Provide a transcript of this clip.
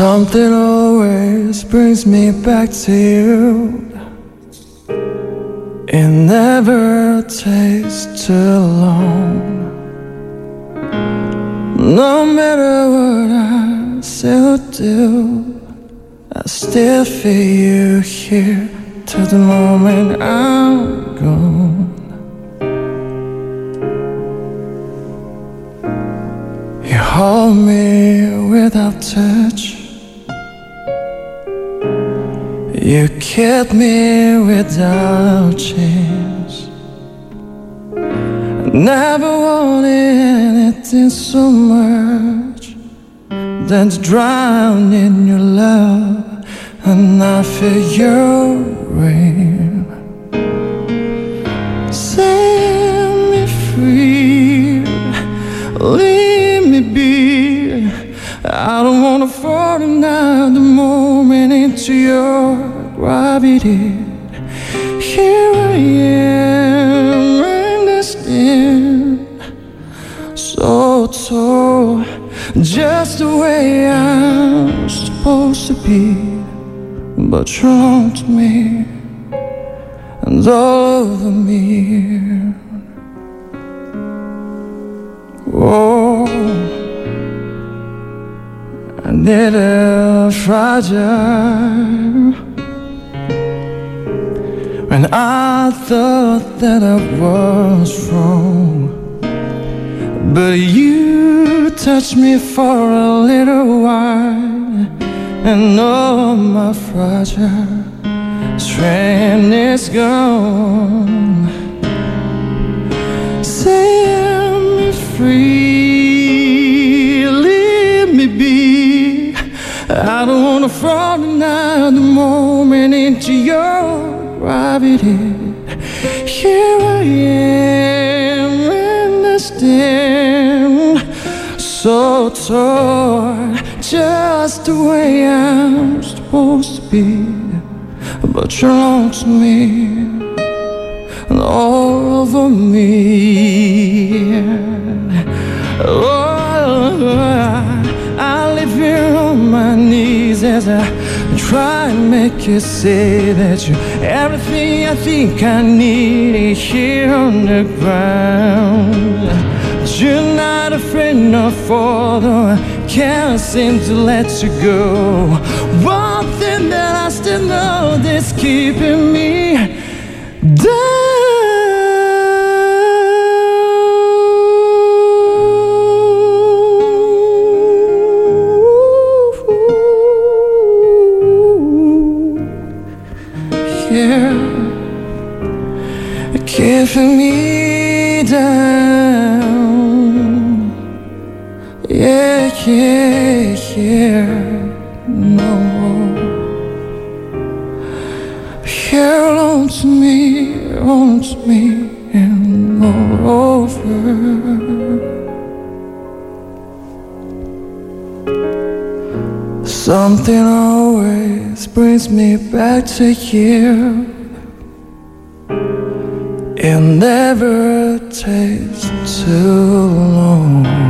Something always brings me back to you. It never takes too long. No matter what I still do, I still feel you here till the moment I'm gone. You hold me without touch. You kept me without chance. Never wanted anything so much than to drown in your love, and I feel your rain. Set me free, leave. I don't wanna fall another moment into your gravity. Here I am, understand. So tall, just the way I'm supposed to be. But you're to me and all over me. A fragile When I thought that I was wrong But you touched me for a little while And all my fragile strength is gone Wanna another moment into your gravity. Here I am, in the understand. So torn, just the way I'm supposed to be. But you're on to me and all over me. Oh, I try and make you say that you're everything I think I need here on the ground. But you're not a friend or father, I can't seem to let you go. One thing that I still know that's keeping me down. Keeping me down. Yeah, yeah, yeah. No. Here on to me, to me, and moreover. Something always brings me back to you. It never takes too long.